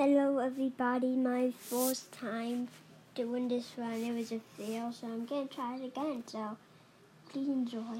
Hello everybody, my first time doing this run, it was a fail, so I'm going to try it again, so please enjoy.